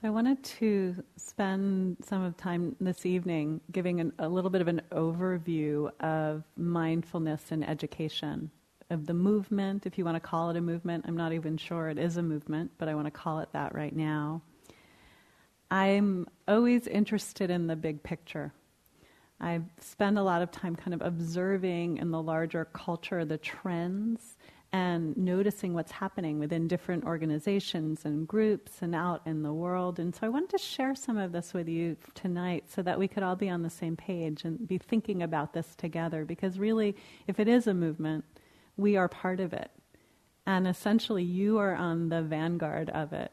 So I wanted to spend some of time this evening giving an, a little bit of an overview of mindfulness in education, of the movement, if you want to call it a movement. I'm not even sure it is a movement, but I want to call it that right now. I'm always interested in the big picture. I spend a lot of time kind of observing in the larger culture the trends and noticing what's happening within different organizations and groups and out in the world. And so I wanted to share some of this with you tonight so that we could all be on the same page and be thinking about this together. Because really, if it is a movement, we are part of it. And essentially, you are on the vanguard of it.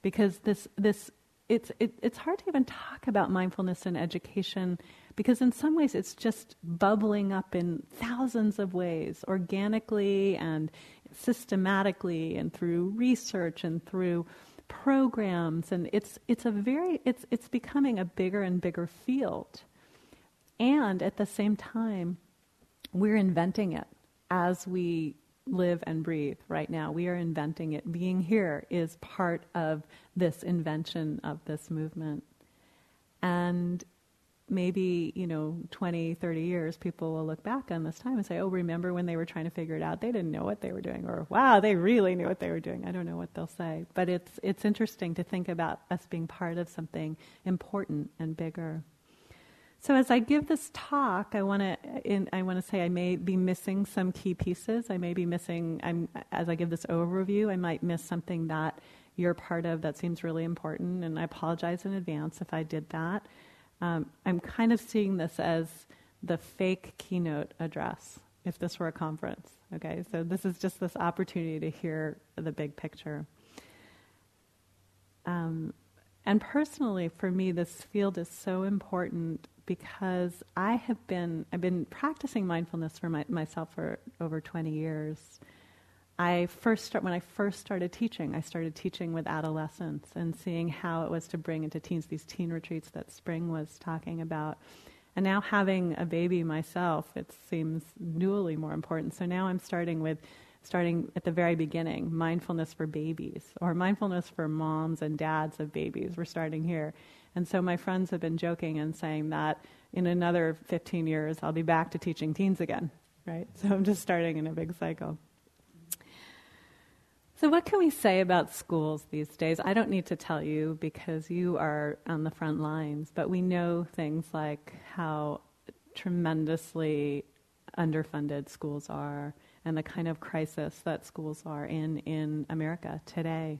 Because this, this it's, it, it's hard to even talk about mindfulness in education because in some ways it's just bubbling up in thousands of ways, organically and systematically, and through research and through programs, and it's it's a very it's it's becoming a bigger and bigger field, and at the same time, we're inventing it as we live and breathe right now. We are inventing it. Being here is part of this invention of this movement. And maybe, you know, 20, 30 years, people will look back on this time and say, oh, remember when they were trying to figure it out? They didn't know what they were doing. Or, wow, they really knew what they were doing. I don't know what they'll say. But it's, it's interesting to think about us being part of something important and bigger. So as I give this talk, I want to I want to say I may be missing some key pieces. I may be missing. I'm, as I give this overview, I might miss something that you're part of that seems really important, and I apologize in advance if I did that. Um, I'm kind of seeing this as the fake keynote address, if this were a conference. Okay, so this is just this opportunity to hear the big picture. Um, and personally, for me, this field is so important because I have been I've been practicing mindfulness for my, myself for over 20 years. I first start, when I first started teaching, I started teaching with adolescents and seeing how it was to bring into teens these teen retreats that Spring was talking about. And now having a baby myself, it seems newly more important. So now I'm starting with starting at the very beginning, mindfulness for babies or mindfulness for moms and dads of babies. We're starting here. And so my friends have been joking and saying that in another 15 years, I'll be back to teaching teens again, right? So I'm just starting in a big cycle. So, what can we say about schools these days? I don't need to tell you because you are on the front lines, but we know things like how tremendously underfunded schools are and the kind of crisis that schools are in in America today.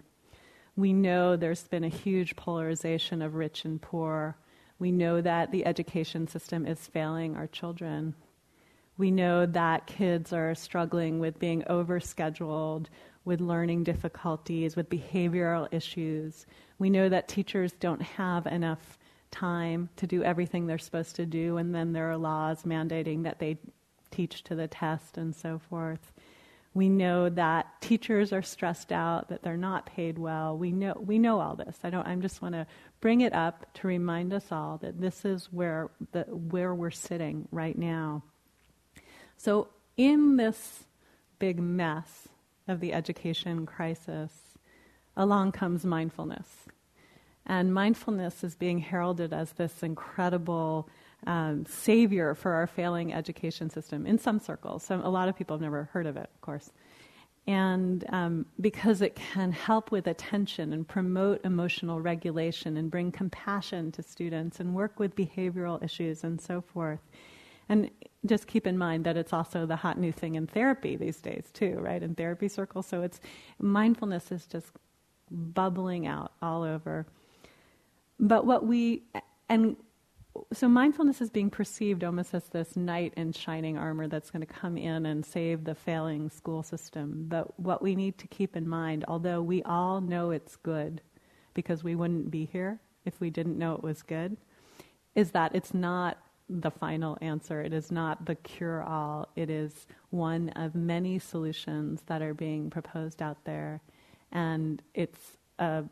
We know there's been a huge polarization of rich and poor. We know that the education system is failing our children. We know that kids are struggling with being overscheduled, with learning difficulties, with behavioral issues. We know that teachers don't have enough time to do everything they're supposed to do, and then there are laws mandating that they teach to the test and so forth. We know that teachers are stressed out, that they're not paid well. We know, we know all this. I, don't, I just want to bring it up to remind us all that this is where, the, where we're sitting right now. So, in this big mess of the education crisis, along comes mindfulness. And mindfulness is being heralded as this incredible um, savior for our failing education system in some circles. So a lot of people have never heard of it, of course. And um, because it can help with attention and promote emotional regulation and bring compassion to students and work with behavioral issues and so forth. And just keep in mind that it's also the hot new thing in therapy these days, too, right? In therapy circles. So it's mindfulness is just bubbling out all over. But what we, and so mindfulness is being perceived almost as this knight in shining armor that's going to come in and save the failing school system. But what we need to keep in mind, although we all know it's good, because we wouldn't be here if we didn't know it was good, is that it's not the final answer. It is not the cure all. It is one of many solutions that are being proposed out there. And it's a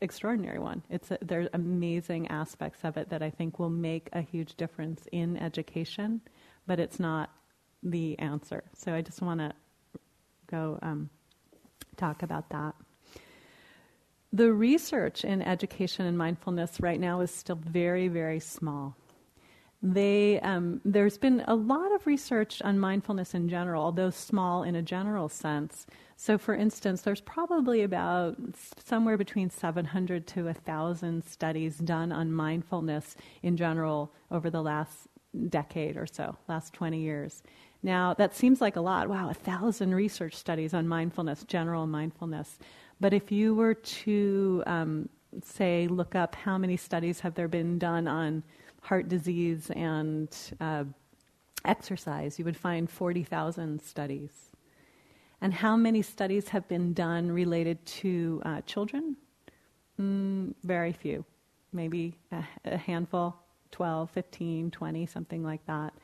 extraordinary one. It's a, there's amazing aspects of it that I think will make a huge difference in education, but it's not the answer. So I just want to go um, talk about that. the research in education and mindfulness right now is still very, very small. They, um, there's been a lot of research on mindfulness in general, although small in a general sense. So, for instance, there's probably about somewhere between 700 to 1,000 studies done on mindfulness in general over the last decade or so, last 20 years. Now, that seems like a lot. Wow, a thousand research studies on mindfulness, general mindfulness. But if you were to, um, say, look up how many studies have there been done on heart disease and uh, exercise, you would find 40,000 studies. And how many studies have been done related to uh, children? Mm, very few. Maybe a, a handful, 12, 15, 20, something like that.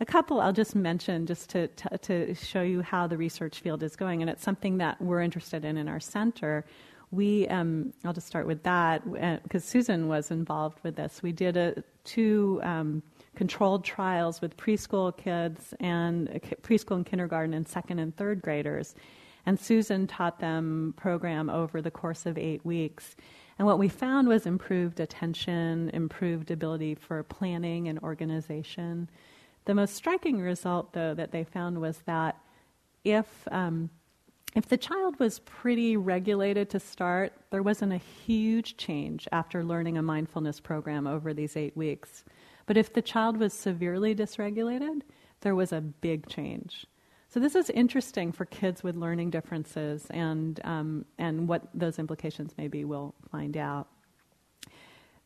A couple I'll just mention just to, to, to show you how the research field is going, and it's something that we're interested in in our center. We, um, I'll just start with that because uh, Susan was involved with this. We did a, two um, controlled trials with preschool kids and uh, preschool and kindergarten and second and third graders. And Susan taught them program over the course of eight weeks. And what we found was improved attention, improved ability for planning and organization, the most striking result, though, that they found was that if um, if the child was pretty regulated to start, there wasn't a huge change after learning a mindfulness program over these eight weeks. But if the child was severely dysregulated, there was a big change. So this is interesting for kids with learning differences, and um, and what those implications may be, we'll find out.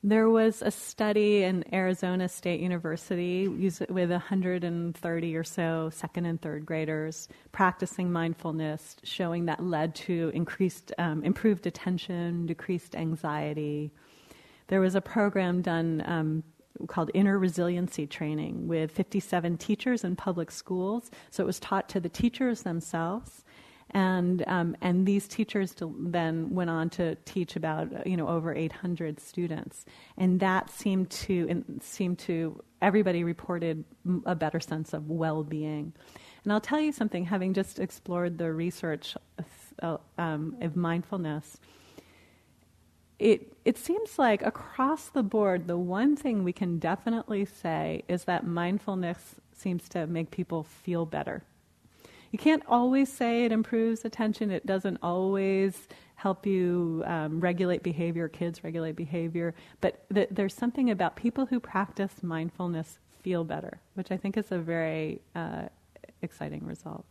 There was a study in Arizona State University with 130 or so second and third graders practicing mindfulness, showing that led to increased, um, improved attention, decreased anxiety. There was a program done um, called Inner Resiliency Training with 57 teachers in public schools. So it was taught to the teachers themselves and um, and these teachers then went on to teach about you know over 800 students, and that seemed to seemed to everybody reported a better sense of well-being. And I'll tell you something, having just explored the research uh, um, of mindfulness. It, it seems like across the board, the one thing we can definitely say is that mindfulness seems to make people feel better you can't always say it improves attention. It doesn't always help you um, regulate behavior, kids regulate behavior. But th- there's something about people who practice mindfulness feel better, which I think is a very uh, exciting result.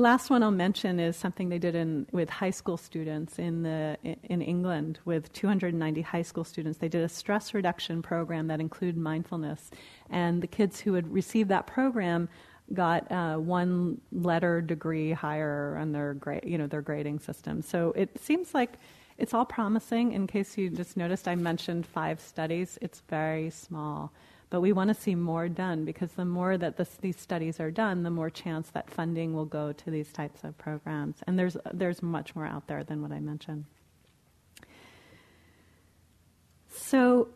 Last one I'll mention is something they did in, with high school students in, the, in England with 290 high school students. They did a stress reduction program that included mindfulness. And the kids who had received that program got uh, one letter degree higher on their grade, you know, their grading system. So it seems like it's all promising. In case you just noticed, I mentioned five studies. It's very small, but we want to see more done because the more that this, these studies are done, the more chance that funding will go to these types of programs. And there's there's much more out there than what I mentioned. So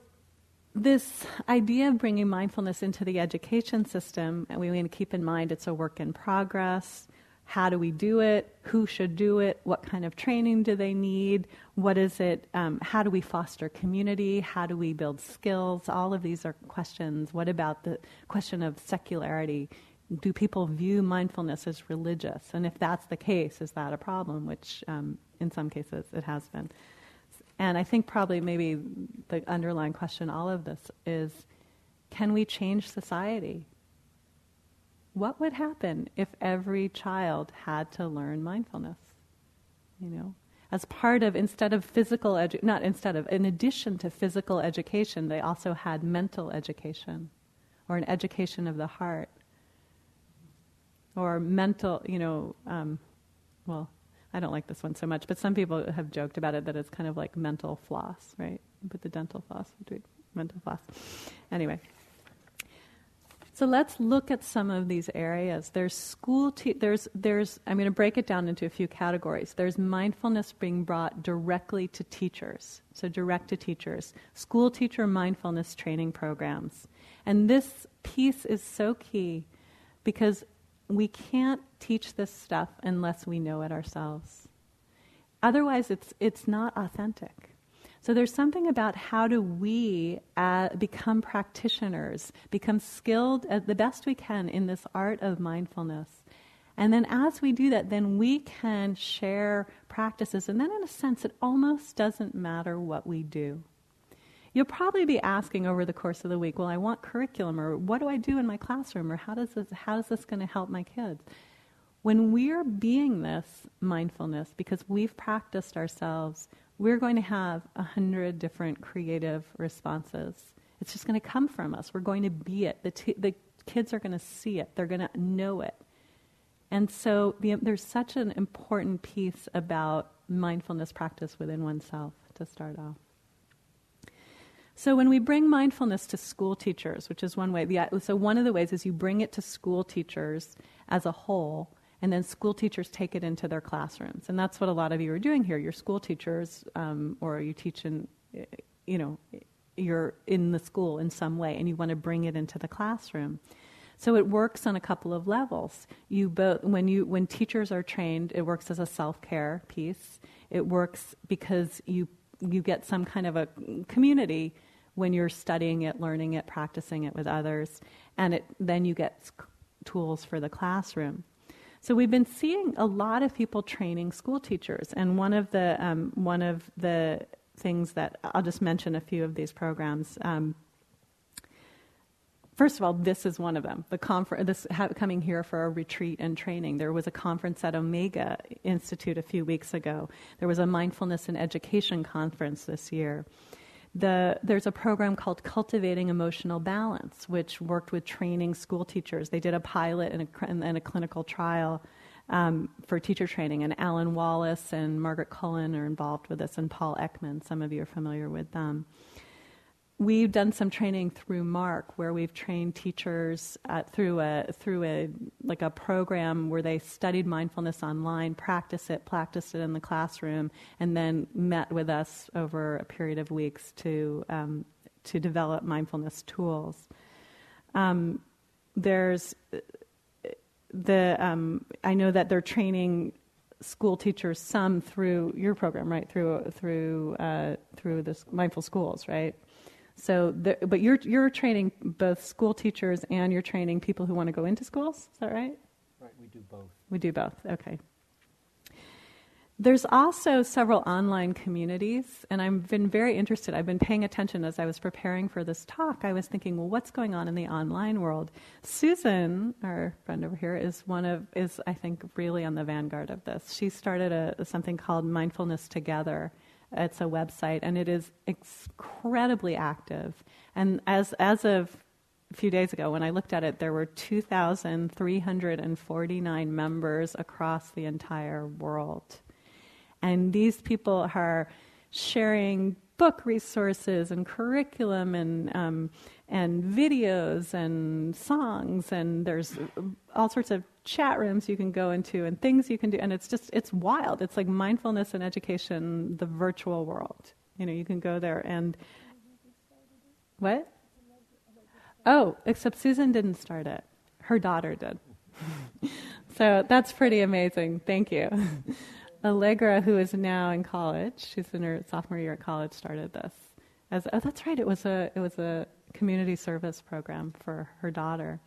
this idea of bringing mindfulness into the education system, and we need to keep in mind it's a work in progress. How do we do it? Who should do it? What kind of training do they need? What is it? Um, how do we foster community? How do we build skills? All of these are questions. What about the question of secularity? Do people view mindfulness as religious? And if that's the case, is that a problem? Which um, in some cases it has been. And I think probably maybe the underlying question all of this is can we change society? What would happen if every child had to learn mindfulness? You know, as part of instead of physical edu- not instead of in addition to physical education, they also had mental education or an education of the heart or mental, you know, um, well, I don't like this one so much, but some people have joked about it that it's kind of like mental floss, right? Put the dental floss between mental floss. Anyway. So let's look at some of these areas. There's school, te- there's, there's, I'm going to break it down into a few categories. There's mindfulness being brought directly to teachers, so direct to teachers, school teacher mindfulness training programs. And this piece is so key because we can't teach this stuff unless we know it ourselves. Otherwise, it's, it's not authentic. So there's something about how do we uh, become practitioners, become skilled at the best we can in this art of mindfulness. And then as we do that, then we can share practices. And then in a sense, it almost doesn't matter what we do. You'll probably be asking over the course of the week, well, I want curriculum, or what do I do in my classroom, or how does this, how is this going to help my kids? When we're being this mindfulness, because we've practiced ourselves, we're going to have a hundred different creative responses. It's just going to come from us. We're going to be it. The, t- the kids are going to see it. They're going to know it. And so the, there's such an important piece about mindfulness practice within oneself to start off. So when we bring mindfulness to school teachers, which is one way, the, so one of the ways is you bring it to school teachers as a whole and then school teachers take it into their classrooms. And that's what a lot of you are doing here. You're school teachers, um, or you teach in, you know, you're in the school in some way, and you want to bring it into the classroom. So it works on a couple of levels. You both, when you when teachers are trained, it works as a self care piece. It works because you you get some kind of a community when you're studying it, learning it, practicing it with others, and it, then you get tools for the classroom. So we've been seeing a lot of people training school teachers, and one of the um, one of the things that I'll just mention a few of these programs. Um, first of all, this is one of them. The confer- this ha- coming here for a retreat and training. There was a conference at Omega Institute a few weeks ago. There was a mindfulness and education conference this year. The, there's a program called Cultivating Emotional Balance, which worked with training school teachers. They did a pilot and a, and a clinical trial um, for teacher training, and Alan Wallace and Margaret Cullen are involved with this, and Paul Ekman. Some of you are familiar with them we've done some training through MARC, where we've trained teachers through a through a like a program where they studied mindfulness online, practiced it, practiced it in the classroom, and then met with us over a period of weeks to um, to develop mindfulness tools. Um, there's the um, I know that they're training school teachers some through your program, right? Through through uh, through the mindful schools, right? So, the, but you're you're training both school teachers and you're training people who want to go into schools. Is that right? Right. We do both. We do both. Okay. There's also several online communities, and I've been very interested. I've been paying attention as I was preparing for this talk. I was thinking, well, what's going on in the online world? Susan, our friend over here, is one of is I think really on the vanguard of this. She started a something called Mindfulness Together, it's a website, and it is incredibly active. And as as of a few days ago, when I looked at it, there were 2,349 members across the entire world. And these people are sharing book resources and curriculum and um, and videos and songs and there's all sorts of chat rooms you can go into and things you can do. And it's just it's wild. It's like mindfulness and education the virtual world. You know you can go there and what? Oh except susan didn't start it. Her daughter did. So that's pretty amazing. Thank you. Allegra who is now in college she's in her sophomore year at college started this as oh that's right. It was a it was a community service program for her daughter.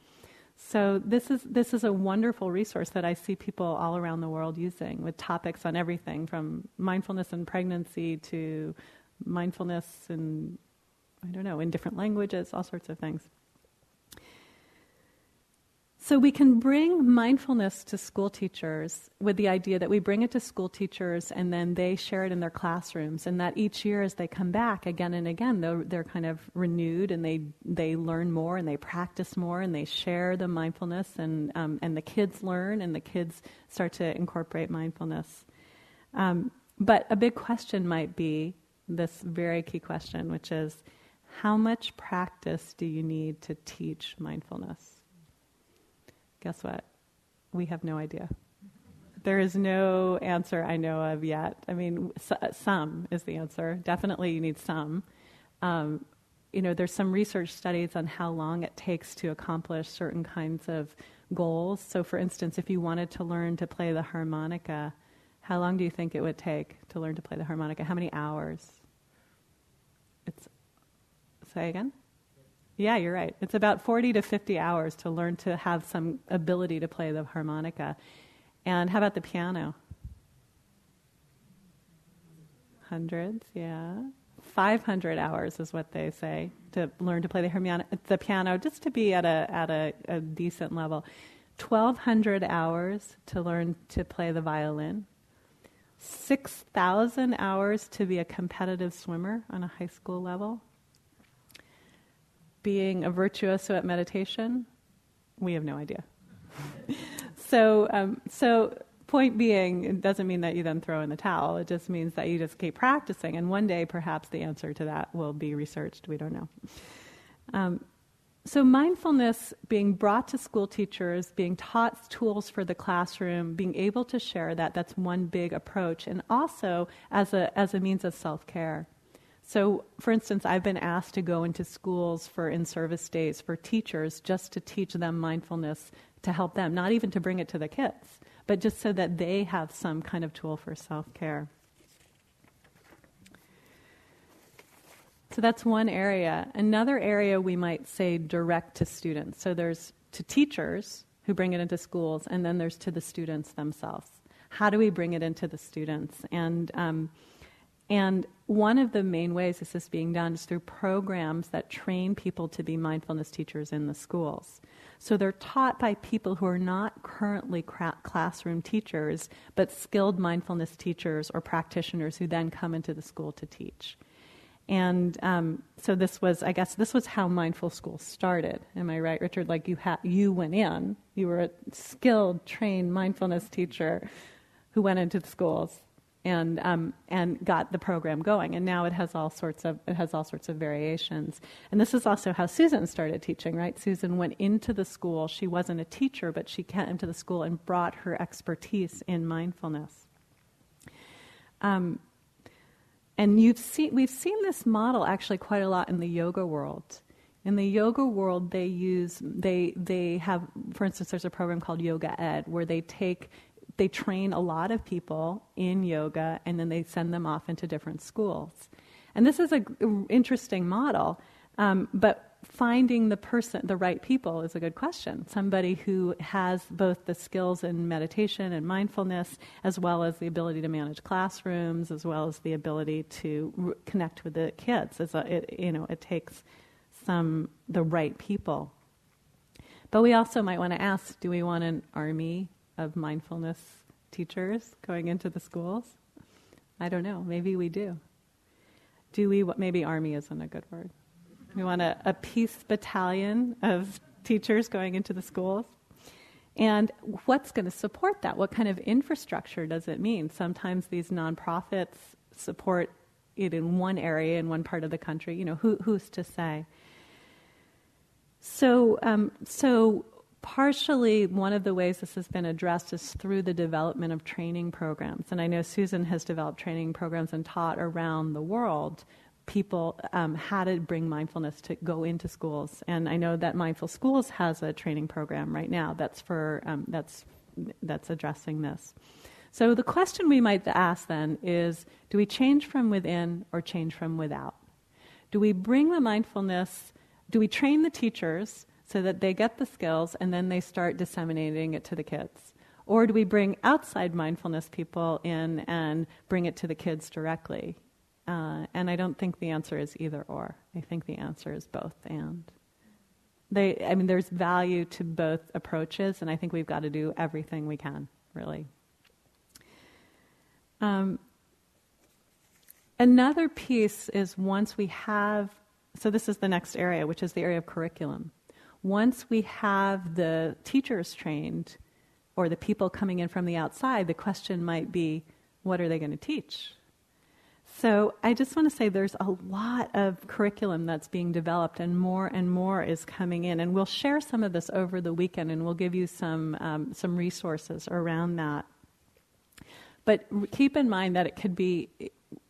So this is this is a wonderful resource that I see people all around the world using with topics on everything from mindfulness and pregnancy to mindfulness and I don't know in different languages, all sorts of things. So we can bring mindfulness to school teachers with the idea that we bring it to school teachers and then they share it in their classrooms, and that each year as they come back again and again, they're, they're kind of renewed and they they learn more and they practice more and they share the mindfulness and um, and the kids learn and the kids start to incorporate mindfulness. Um, but a big question might be this very key question, which is, how much practice do you need to teach mindfulness? Guess what? We have no idea. There is no answer I know of yet. I mean, some is the answer. Definitely, you need some. Um, you know, there's some research studies on how long it takes to accomplish certain kinds of goals. So, for instance, if you wanted to learn to play the harmonica, How long do you think it would take to learn to play the harmonica? How many hours? It's say again? Yeah, you're right. It's about 40 to 50 hours to learn to have some ability to play the harmonica. And how about the piano? Hundreds, yeah. 500 hours is what they say to learn to play the, the piano, just to be at a, at a, a decent level. 1,200 hours to learn to play the violin. 6,000 hours to be a competitive swimmer on a high school level. Being a virtuoso at meditation, we have no idea. so, um, so point being, it doesn't mean that you then throw in the towel. It just means that you just keep practicing, and one day perhaps the answer to that will be researched. We don't know. Um, so, mindfulness being brought to school teachers, being taught tools for the classroom, being able to share that, that's one big approach, and also as a, as a means of self care. So, for instance, I've been asked to go into schools for in service days for teachers just to teach them mindfulness to help them, not even to bring it to the kids, but just so that they have some kind of tool for self care. So that's one area. Another area we might say direct to students. So there's to teachers who bring it into schools, and then there's to the students themselves. How do we bring it into the students? And um, and one of the main ways this is being done is through programs that train people to be mindfulness teachers in the schools. So they're taught by people who are not currently classroom teachers, but skilled mindfulness teachers or practitioners who then come into the school to teach. And um, so this was, I guess, this was how mindful school started. Am I right, Richard? Like you ha- you went in, you were a skilled, trained mindfulness teacher who went into the schools and um, and got the program going. And now it has all sorts of it has all sorts of variations. And this is also how Susan started teaching, right? Susan went into the school. She wasn't a teacher, but she came to the school and brought her expertise in mindfulness. Um, and you've seen, we've seen this model actually quite a lot in the yoga world. In the yoga world, they use, they, they have, for instance, there's a program called Yoga Ed where they take, they train a lot of people in yoga and then they send them off into different schools. And this is an interesting model, um, but finding the person, the right people, is a good question. Somebody who has both the skills in meditation and mindfulness, as well as the ability to manage classrooms, as well as the ability to connect with the kids. A, it, you know, it takes some the right people. But we also might want to ask: Do we want an army of mindfulness teachers going into the schools? I don't know. Maybe we do. Do we? What maybe army isn't a good word. We want a, a peace battalion of teachers going into the schools. And what's going to support that? What kind of infrastructure does it mean? Sometimes these nonprofits support it in one area in one part of the country. You know, who, who's to say? So, um, so partially one of the ways this has been addressed is through the development of training programs. And I know Susan has developed training programs and taught around the world people um, how to bring mindfulness to go into schools. And I know that Mindful Schools has a training program right now that's for um, that's that's addressing this. So the question we might ask then is: Do we change from within or change from without? Do we bring the mindfulness? Do we train the teachers so that they get the skills and then they start disseminating it to the kids? Or do we bring outside mindfulness people in and bring it to the kids directly? Uh, and I don't think the answer is either or. I think the answer is both and. They, I mean, there's value to both approaches, and I think we've got to do everything we can, really. Um, another piece is once we have, so this is the next area, which is the area of curriculum. Once we have the teachers trained, or the people coming in from the outside, the question might be, what are they going to teach? So I just want to say there's a lot of curriculum that's being developed, and more and more is coming in. And we'll share some of this over the weekend, and we'll give you some um, some resources around that. But keep in mind that it could be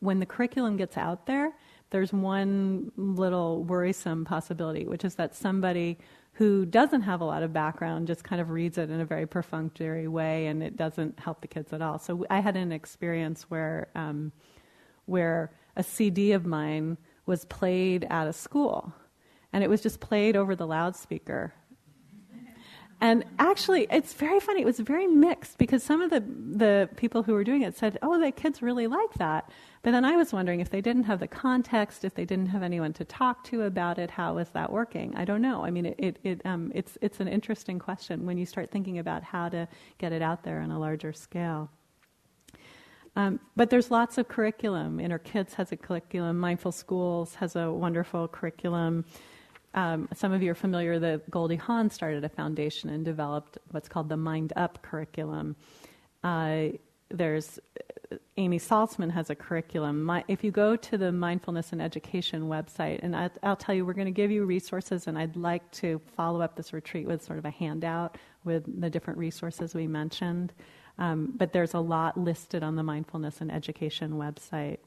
when the curriculum gets out there. There's one little worrisome possibility, which is that somebody who doesn't have a lot of background just kind of reads it in a very perfunctory way and it doesn't help the kids at all. So I had an experience where, um, where a CD of mine was played at a school and it was just played over the loudspeaker and actually, it's very funny. It was very mixed because some of the, the people who were doing it said, oh, the kids really like that. But then I was wondering if they didn't have the context, if they didn't have anyone to talk to about it, how is that working? I don't know. I mean, it, it, it um, it's, it's an interesting question when you start thinking about how to get it out there on a larger scale. Um, but there's lots of curriculum. Inner Kids has a curriculum. Mindful Schools has a wonderful curriculum. Um, some of you are familiar that Goldie Hawn started a foundation and developed what's called the Mind Up curriculum. Uh, there's uh, Amy Saltzman has a curriculum. My, if you go to the Mindfulness and Education website, and I, will tell you, we're going to give you resources, and I'd like to follow up this retreat with sort of a handout with the different resources we mentioned. Um, but there's a lot listed on the Mindfulness and Education website.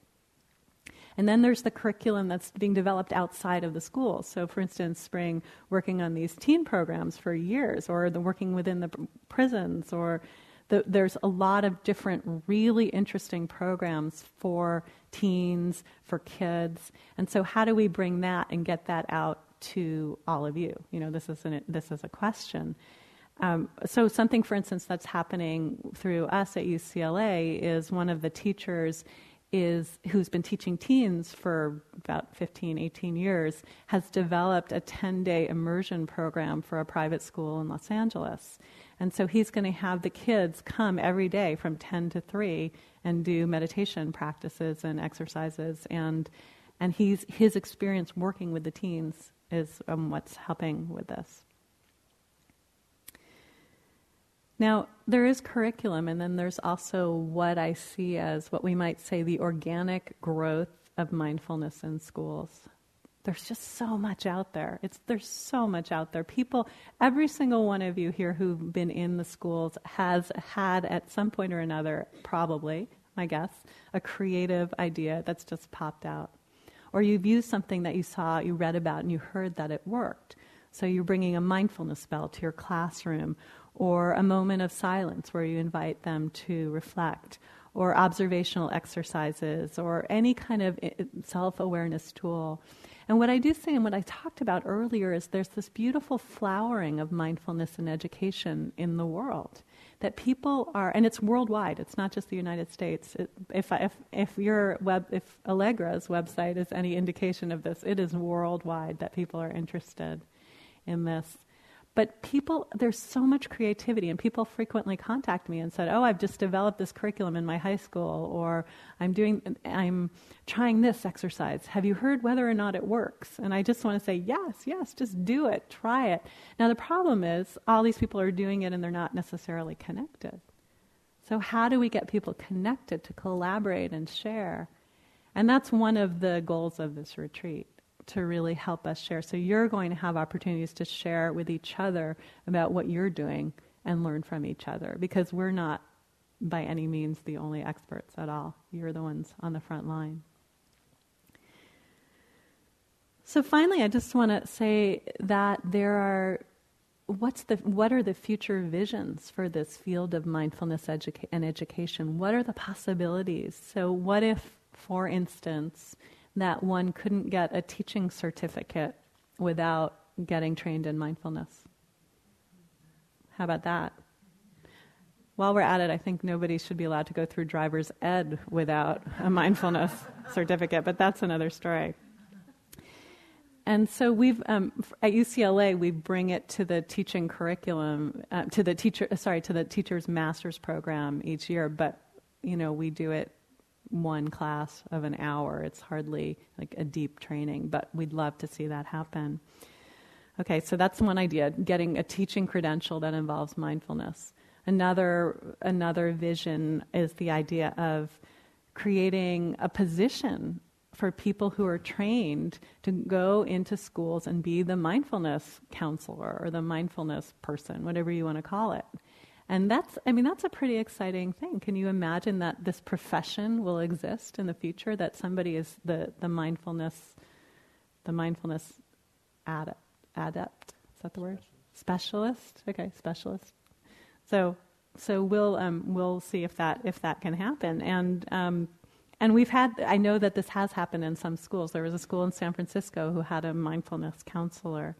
And then there's the curriculum that's being developed outside of the school. So, for instance, Spring working on these teen programs for years, or the working within the prisons, or the, there's a lot of different really interesting programs for teens, for kids. And so, how do we bring that and get that out to all of you? You know, this is an, this is a question. Um, so something, for instance, that's happening through us at UCLA is one of the teachers is who's been teaching teens for about 15 18 years has developed a 10-day immersion program for a private school in los angeles. And so he's going to have the kids come every day from 10 to 3 and do meditation practices and exercises. And and he's his experience working with the teens is um, what's helping with this. Now, there is curriculum, and then there's also what I see as what we might say the organic growth of mindfulness in schools. There's just so much out there. It's, there's so much out there. People, every single one of you here who've been in the schools has had at some point or another, probably, my guess, a creative idea that's just popped out. Or you've used something that you saw, you read about, and you heard that it worked. So you're bringing a mindfulness spell to your classroom, or a moment of silence where you invite them to reflect, or observational exercises, or any kind of eh, self awareness tool. And what I do say, and what I talked about earlier, is there's this beautiful flowering of mindfulness and education in the world. That people are, and it's worldwide. It's not just the United States. It, if, if if your web, if Allegra's website is any indication of this, it is worldwide that people are interested in this. But people, there's so much creativity, and people frequently contact me and said, "Oh, I've just developed this curriculum in my high school, or I'm doing, I'm trying this exercise. Have you heard whether or not it works?" And I just want to say, "Yes, yes, just do it, try it." Now the problem is, all these people are doing it, and they're not necessarily connected. So how do we get people connected to collaborate and share? And that's one of the goals of this retreat to really help us share. So you're going to have opportunities to share with each other about what you're doing and learn from each other because we're not by any means the only experts at all. You're the ones on the front line. So finally, I just want to say that there are what's the what are the future visions for this field of mindfulness educa- and education? What are the possibilities? So what if, for instance, that one couldn't get a teaching certificate without getting trained in mindfulness. How about that? While we're at it, I think nobody should be allowed to go through driver's ed without a mindfulness certificate, but that's another story. And so we've um, at UCLA we bring it to the teaching curriculum uh, to the teacher sorry to the teacher's master's program each year, but you know we do it one class of an hour. It's hardly like a deep training, but we'd love to see that happen. Okay, so that's one idea, getting a teaching credential that involves mindfulness. Another another vision is the idea of creating a position for people who are trained to go into schools and be the mindfulness counselor or the mindfulness person, whatever you want to call it. And that's, I mean, that's a pretty exciting thing. Can you imagine that this profession will exist in the future? That somebody is the, the mindfulness, the mindfulness adept, adept, Is that the word? Specialist. Okay, specialist. So so we'll um, we'll see if that if that can happen. And um, and we've had I know that this has happened in some schools. There was a school in San Francisco who had a mindfulness counselor,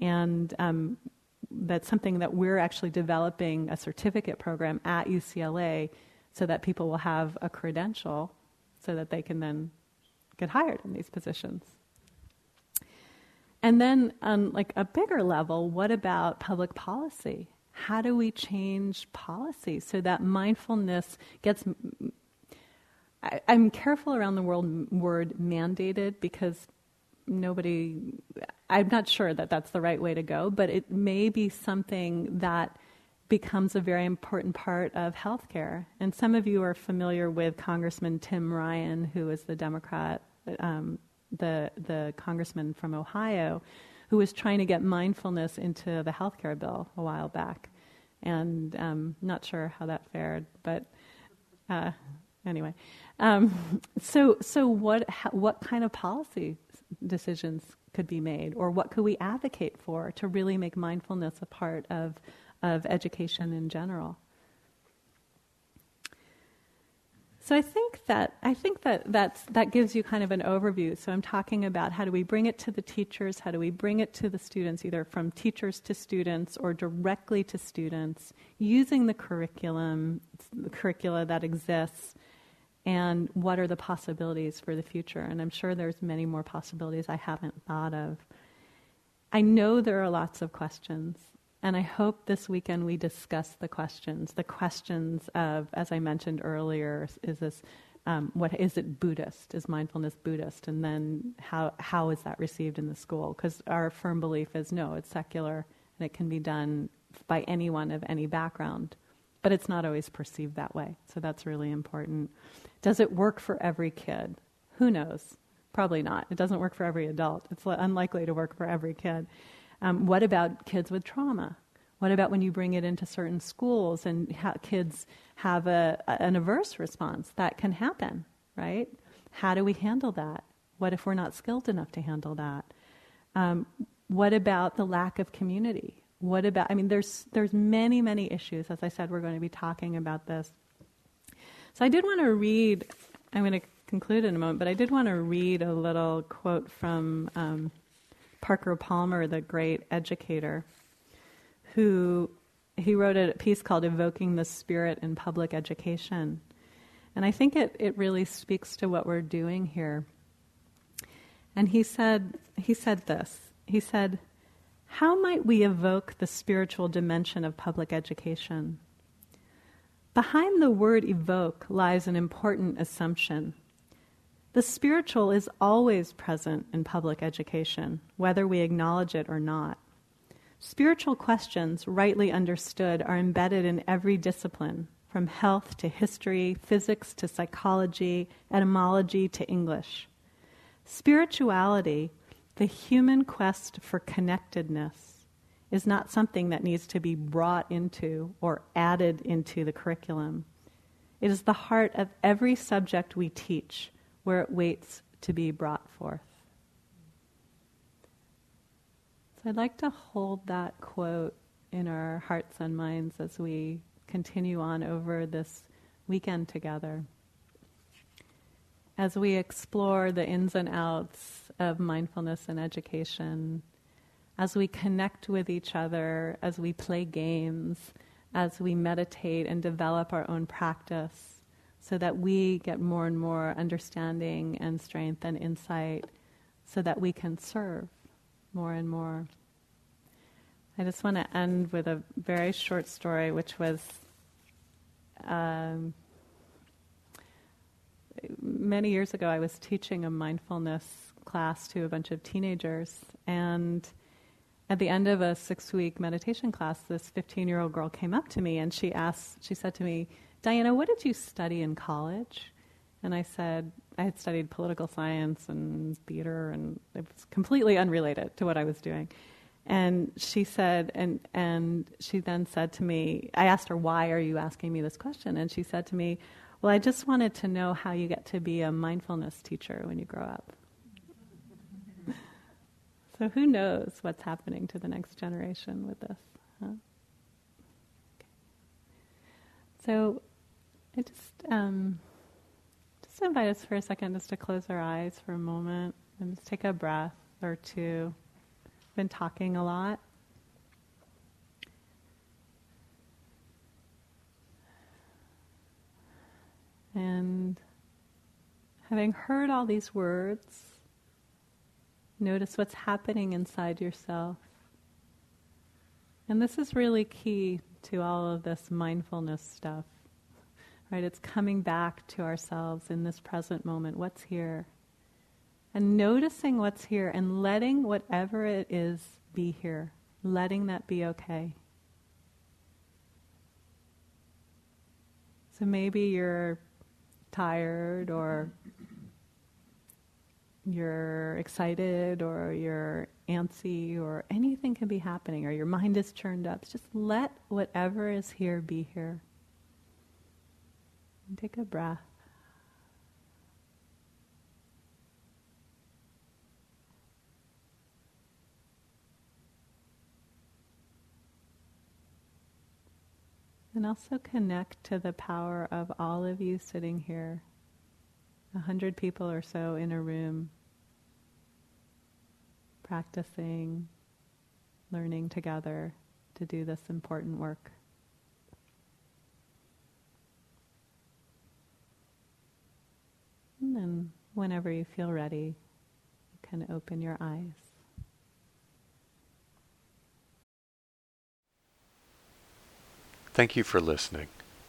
and um, that's something that we're actually developing a certificate program at UCLA, so that people will have a credential, so that they can then get hired in these positions. And then on like a bigger level, what about public policy? how do we change policy so that mindfulness gets I, am careful around the world word mandated because nobody i'm not sure that that's the right way to go but it may be something that becomes a very important part of healthcare and some of you are familiar with congressman tim ryan who is the democrat um, the the congressman from ohio who was trying to get mindfulness into the healthcare bill a while back. And um, not sure how that fared, but uh, anyway. Um, so, so what, what kind of policy decisions could be made, or what could we advocate for to really make mindfulness a part of, of education in general? So I think that I think that that's, that gives you kind of an overview. So I'm talking about how do we bring it to the teachers, how do we bring it to the students, either from teachers to students or directly to students, using the curriculum, the curricula that exists, and what are the possibilities for the future. And I'm sure there's many more possibilities I haven't thought of. I know there are lots of questions. And I hope this weekend we discuss the questions. The questions of, as I mentioned earlier, is this um, what is it Buddhist? Is mindfulness Buddhist? And then how how is that received in the school? Because our firm belief is no, it's secular and it can be done by anyone of any background, but it's not always perceived that way. So that's really important. Does it work for every kid? Who knows? Probably not. It doesn't work for every adult. It's unlikely to work for every kid. Um, what about kids with trauma? What about when you bring it into certain schools and ha- kids have a, an averse response? That can happen, right? How do we handle that? What if we're not skilled enough to handle that? Um, what about the lack of community? What about? I mean, there's there's many many issues. As I said, we're going to be talking about this. So I did want to read. I'm going to conclude in a moment, but I did want to read a little quote from um, Parker Palmer, the great educator, who he wrote a piece called Evoking the Spirit in Public Education. And I think it, it really speaks to what we're doing here. And he said, he said this. He said, How might we evoke the spiritual dimension of public education? Behind the word evoke lies an important assumption. The spiritual is always present in public education, whether we acknowledge it or not. Spiritual questions, rightly understood, are embedded in every discipline, from health to history, physics to psychology, etymology to English. Spirituality, the human quest for connectedness, is not something that needs to be brought into or added into the curriculum. It is the heart of every subject we teach where it waits to be brought forth. So I'd like to hold that quote in our hearts and minds as we continue on over this weekend together. As we explore the ins and outs of mindfulness and education, as we connect with each other, as we play games, as we meditate and develop our own practice, so that we get more and more understanding and strength and insight so that we can serve more and more. I just want to end with a very short story, which was um, many years ago, I was teaching a mindfulness class to a bunch of teenagers, and at the end of a six week meditation class, this 15 year old girl came up to me and she asked, she said to me, Diana, what did you study in college? And I said, I had studied political science and theater, and it was completely unrelated to what I was doing. And she said, and, and she then said to me, I asked her, why are you asking me this question? And she said to me, well, I just wanted to know how you get to be a mindfulness teacher when you grow up. So who knows what's happening to the next generation with this? Huh? Okay. So I just um, just invite us for a second just to close our eyes for a moment and just take a breath or two. Been talking a lot. And having heard all these words, notice what's happening inside yourself. And this is really key to all of this mindfulness stuff. Right? It's coming back to ourselves in this present moment. What's here? And noticing what's here and letting whatever it is be here. Letting that be okay. So maybe you're tired or you're excited or you're antsy or anything can be happening or your mind is churned up. Just let whatever is here be here. And take a breath. And also connect to the power of all of you sitting here, a hundred people or so in a room, practicing, learning together to do this important work. And then, whenever you feel ready, you can open your eyes. Thank you for listening.